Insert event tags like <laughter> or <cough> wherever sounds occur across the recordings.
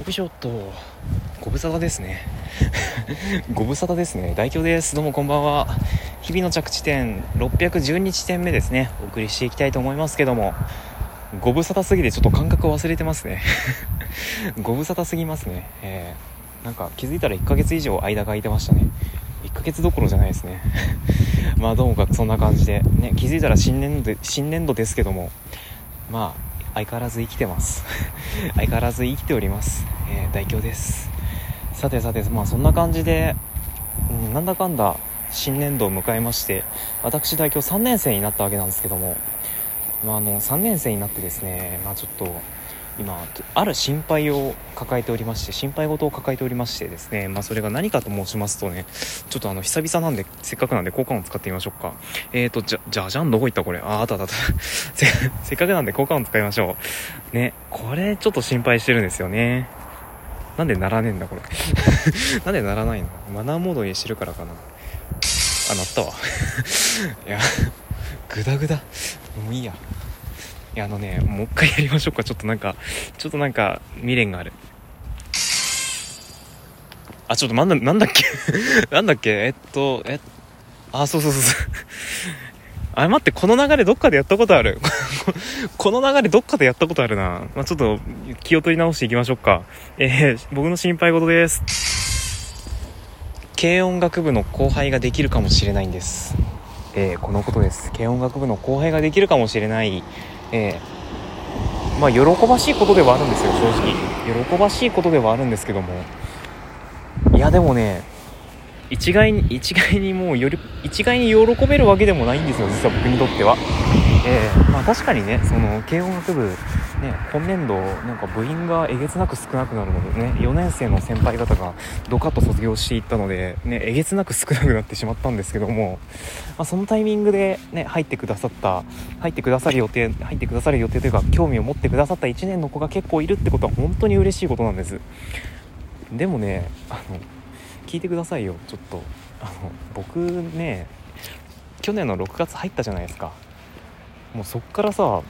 よいしょっとご無沙汰ですね。<laughs> ご無沙汰ですね。代表です。どうもこんばんは。日々の着地点612地点目ですね。お送りしていきたいと思いますけども。ご無沙汰すぎてちょっと感覚を忘れてますね。<laughs> ご無沙汰すぎますね。えー、なんか気づいたら1ヶ月以上間が空いてましたね。1ヶ月どころじゃないですね。<laughs> まあどうもかそんな感じで。ね気づいたら新年度新年度ですけども。まあ相変わらず生きてます。<laughs> 相変わらず生きております、えー、代表です。さてさてまあそんな感じで、うん、なんだかんだ新年度を迎えまして私代表3年生になったわけなんですけども、まあ、あの3年生になってですね、まあ、ちょっと今ある心配を抱えておりまして心配事を抱えておりましてですね、まあ、それが何かと申しますとねちょっとあの久々なんでせっかくなんで交換音使ってみましょうか。えーとじゃじゃじゃんどこ行ったこれ。ああったあったあった。<laughs> せっかくなんで交換音使いましょう。ねこれちょっと心配してるんですよね。なんでならねえんだこれ。<laughs> なんでならないの？マナーモードにしてるからかな。あなったわ。<laughs> いやグダグダ。もういいや。やあのねもう一回やりましょうか。ちょっとなんかちょっとなんか未練がある。あちょっとなんだなんだっけ？<laughs> なんだっけ？えっとえあそうそうそうそう。あ待ってこの流れどっかでやったことある？<laughs> この流れどっかでやったことあるな、まあ、ちょっと気を取り直していきましょうか。えー、僕の心配事です。軽音楽部の後輩ができるかもしれないんです。えー、このことです。軽音楽部の後輩ができるかもしれない。えー、まあ喜ばしいことではあるんですよ正直。喜ばしいことではあるんですけども。いやでもね一概に一概にもうより一概に喜べるわけでもないんですよ実は僕にとっては。えー、まあ確かにねその軽音楽部ね今年度なんか部員がえげつなく少なくなるのでね4年生の先輩方がドカッと卒業していったのでねえげつなく少なくなってしまったんですけども、まあ、そのタイミングでね入ってくださった入ってくださる予定入ってくださる予定というか興味を持ってくださった1年の子が結構いるってことは本当に嬉しいことなんです。でもねあの聞いてくださいよ。ちょっとあの僕ね去年の6月入ったじゃないですか。もうそっからさ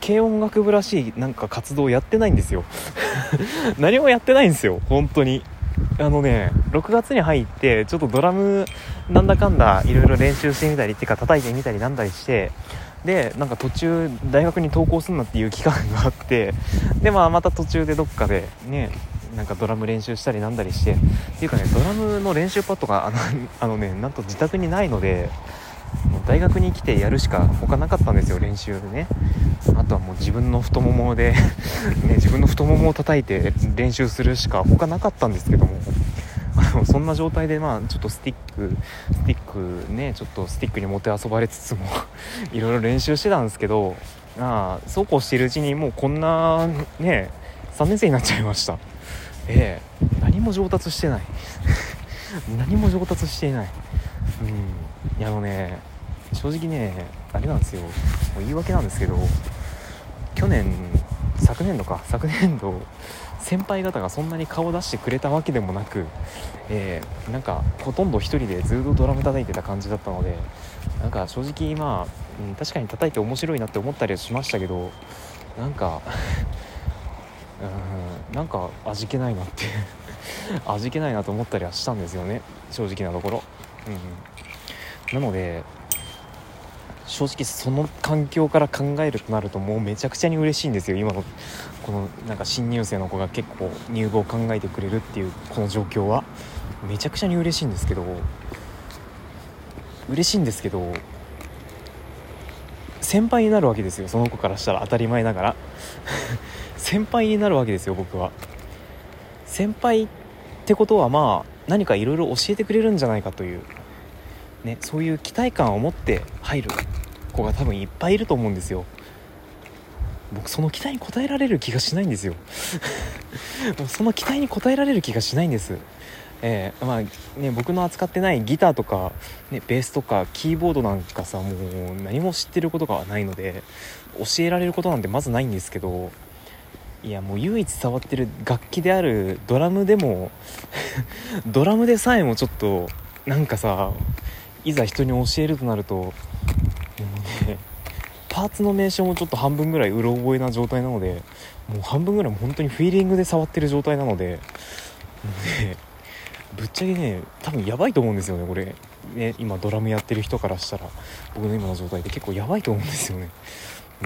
軽音楽部らしいなんか活動やってないんですよ。<laughs> 何もやってないんですよ本当に。あのね6月に入ってちょっとドラムなんだかんだいろいろ練習してみたりっていうか叩いてみたりなんだりしてでなんか途中大学に登校するなっていう期間があってでまあまた途中でどっかでねなんかドラム練習したりなんだりして。っていうかねドラムの練習パッドがあのあのねなんと自宅にないので大学に来てやるしか他なかったんですよ練習でね。あとはもう自分の太ももで <laughs> ね、自分の太ももを叩いて練習するしか他なかったんですけども。そんな状態でまあちょっとスティックスティックねちょっとスティックにもてあそばれつつも <laughs> いろいろ練習してたんですけどあそうこうしているうちにもうこんなね3年生になっちゃいました。ええ何も上達してない。<laughs> 何も上達していない。うん。いやあのね正直ねあれなんですよ。もう言い訳なんですけど去年昨年度か昨年度先輩方がそんなに顔出してくれたわけでもなく、えー、なんかほとんど1人でずっとドラム叩いてた感じだったのでなんか正直まあ、うん、確かに叩いて面白いなって思ったりはしましたけどなんか <laughs> うんなんか味気ないなって <laughs> 味気ないなと思ったりはしたんですよね。正直なところ、うん、なので正直その環境から考えるとなるともうめちゃくちゃに嬉しいんですよ。今のこのなんか新入生の子が結構入部を考えてくれるっていうこの状況は。めちゃくちゃに嬉しいんですけど嬉しいんですけど先輩になるわけですよ。その子からしたら当たり前ながら。<laughs> 先輩になるわけですよ僕は。先輩ってことはまあ何かいろいろ教えてくれるんじゃないかという。ね、そういう期待感を持って入る子が多分いっぱいいると思うんですよ。僕その期待に応えられる気がしないんですよ。<laughs> もうその期待に応えられる気がしないんです。えー、まあね僕の扱ってないギターとか、ね、ベースとかキーボードなんかさもう何も知ってることがないので教えられることなんてまずないんですけどいやもう唯一触ってる楽器であるドラムでも <laughs> ドラムでさえもちょっとなんかさいざ人に教えるとなるともうねパーツの名称もちょっと半分ぐらいうろ覚えな状態なのでもう半分ぐらい本当にフィーリングで触ってる状態なのでもうねぶっちゃけね多分やばいと思うんですよねこれ。ね今ドラムやってる人からしたら。僕の今の状態で結構やばいと思うんですよね。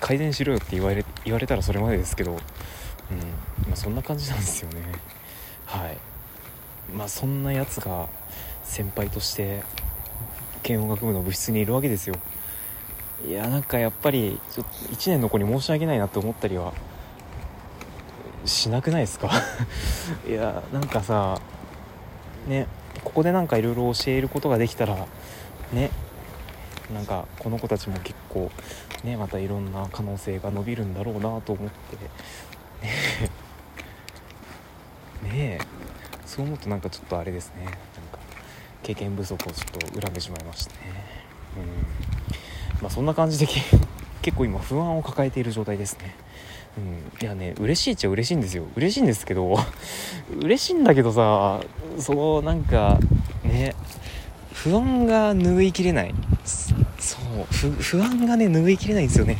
改善しろよって言われ言われたらそれまでですけど、うんまあ、そんな感じなんですよね。はい。まあそんなやつが先輩として軽音楽部の部室にいるわけですよ。いやなんかやっぱりちょっと1年の子に申し訳ないなって思ったりはしなくないですか？<laughs> いやなんかさねここでなんかいろいろ教えることができたらねなんかこの子たちも結構ねまたいろんな可能性が伸びるんだろうなと思って。<laughs> ねえ。そう思うとなんかちょっとあれですね。経験不足をちょっと恨んでしまいましたねうん。まあそんな感じで <laughs> 結構今不安を抱えている状態ですね。うん、いやね嬉しいっちゃ嬉しいんですよ。嬉しいんですけど <laughs> 嬉しいんだけどさそのなんかね不安が拭いきれない。そう不安がね拭いきれないんですよね。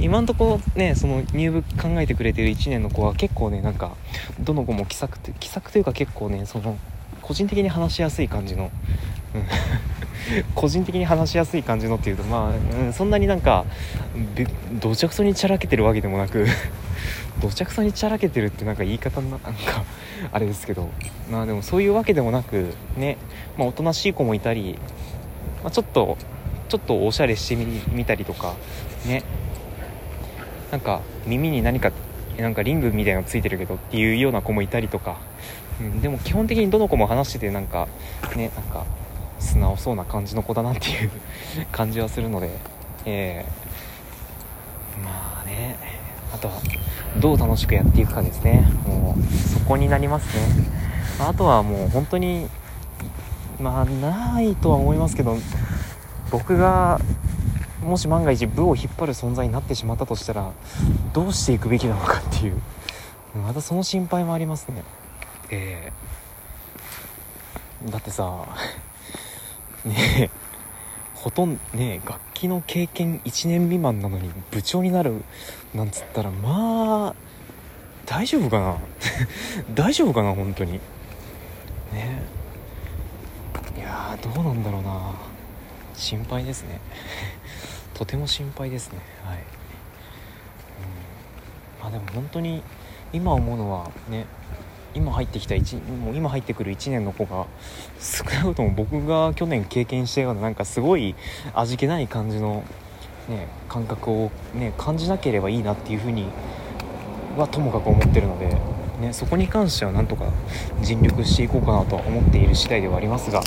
今んとこねその入部考えてくれてる1年の子は結構ねなんかどの子も気さく気さくというか結構ねその個人的に話しやすい感じの、うん。<laughs> 個人的に話しやすい感じのっていうとまあ、うん、そんなになんかどちゃくそにちゃらけてるわけでもなく <laughs> どちゃくそにちゃらけてるってなんか言い方なんかあれですけど。まあでもそういうわけでもなくね、まあ、おとなしい子もいたり、まあ、ちょっとちょっとおしゃれしてみたりとかね。なんか耳に何かなんかリングみたいなのついてるけどっていうような子もいたりとか、うん、でも基本的にどの子も話しててなんかねなんか素直そうな感じの子だなっていう <laughs> 感じはするので、えー、まあね。あとはどう楽しくやっていくかですね。もうそこになりますね。あとはもう本当にまあないとは思いますけど僕がもし万が一部を引っ張る存在になってしまったとしたらどうしていくべきなのかっていう。またその心配もありますね。えー、だってさ <laughs> ねえほとんどね楽器の経験1年未満なのに部長になるなんつったらまあ大丈夫かな？<laughs> 大丈夫かな本当に。ねいやどうなんだろうな。心配ですね。<laughs> とても心配ですね。はい、うん、まあでも本当に今思うのはね今入ってきた1もう今入ってくる1年の子が少なくとも僕が去年経験したようななんかすごい味気ない感じの、ね、感覚を、ね、感じなければいいなっていうふうにはともかく思ってるので、ね、そこに関してはなんとか尽力していこうかなと思っている次第ではありますが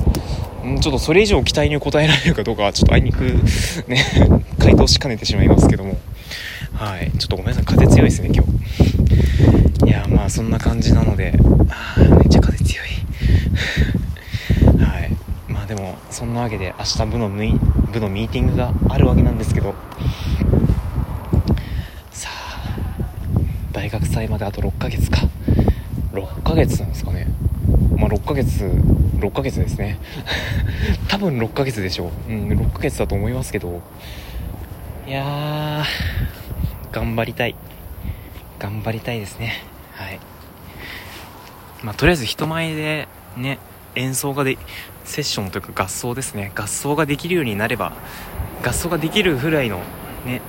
んちょっとそれ以上期待に応えられるかどうかはちょっとあいにくね回答しかねてしまいますけども。はい。ちょっとごめんなさい。風強いですね今日。いやまあそんな感じなので。あめっちゃ風強い。<laughs> はい。まあでもそんなわけで明日部の部のミーティングがあるわけなんですけど。さあ大学祭まであと6ヶ月か。6ヶ月なんですかね。まあ6ヶ月6ヶ月ですね。<laughs> 多分6ヶ月でしょう。うん6ヶ月だと思いますけど。いやー。頑張りたい。頑張りたいですね。はい。まあ、とりあえず人前でね演奏がでセッションというか合奏ですね。合奏ができるようになれば合奏ができるぐらいのね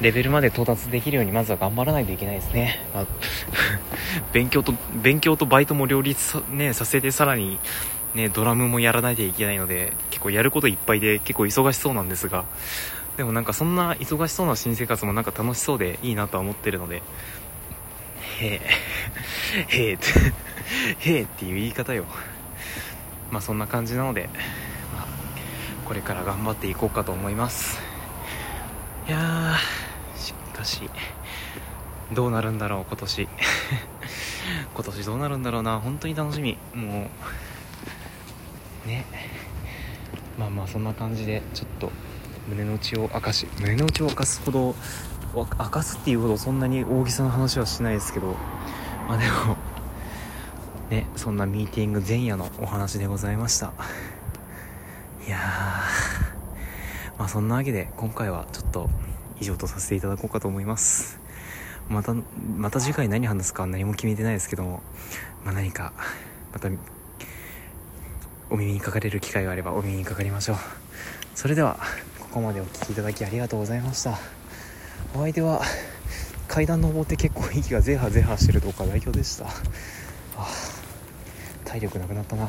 レベルまで到達できるようにまずは頑張らないといけないですね、まあ、<laughs> 勉強と勉強とバイトも両立さ,、ね、させてさらにねドラムもやらないといけないので結構やることいっぱいで結構忙しそうなんですがでもなんかそんな忙しそうな新生活もなんか楽しそうでいいなとは思ってるのでへえ、へえって、へえっていう言い方よ。まあそんな感じなので、まあ、これから頑張っていこうかと思います。いやー、しかし、どうなるんだろう、今年。<laughs> 今年どうなるんだろうな、本当に楽しみ。もう、ね。まあまあそんな感じで、ちょっと胸の内を明かし、胸の内を明かすほど明かすっていうほどそんなに大げさな話はしないですけどまあでもねそんなミーティング前夜のお話でございました。いやまあそんなわけで今回はちょっと以上とさせていただこうかと思います。またまた次回何話すか何も決めてないですけども、まあ、何かまたお耳にかかれる機会があればお耳にかかりましょう。それではここまでお聴きいただきありがとうございました。お相手は階段登って結構息がゼハゼハしてるとか代表でした。あ体力なくなったな。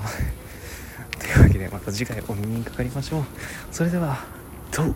というわけでまた次回お耳にかかりましょう。それではどう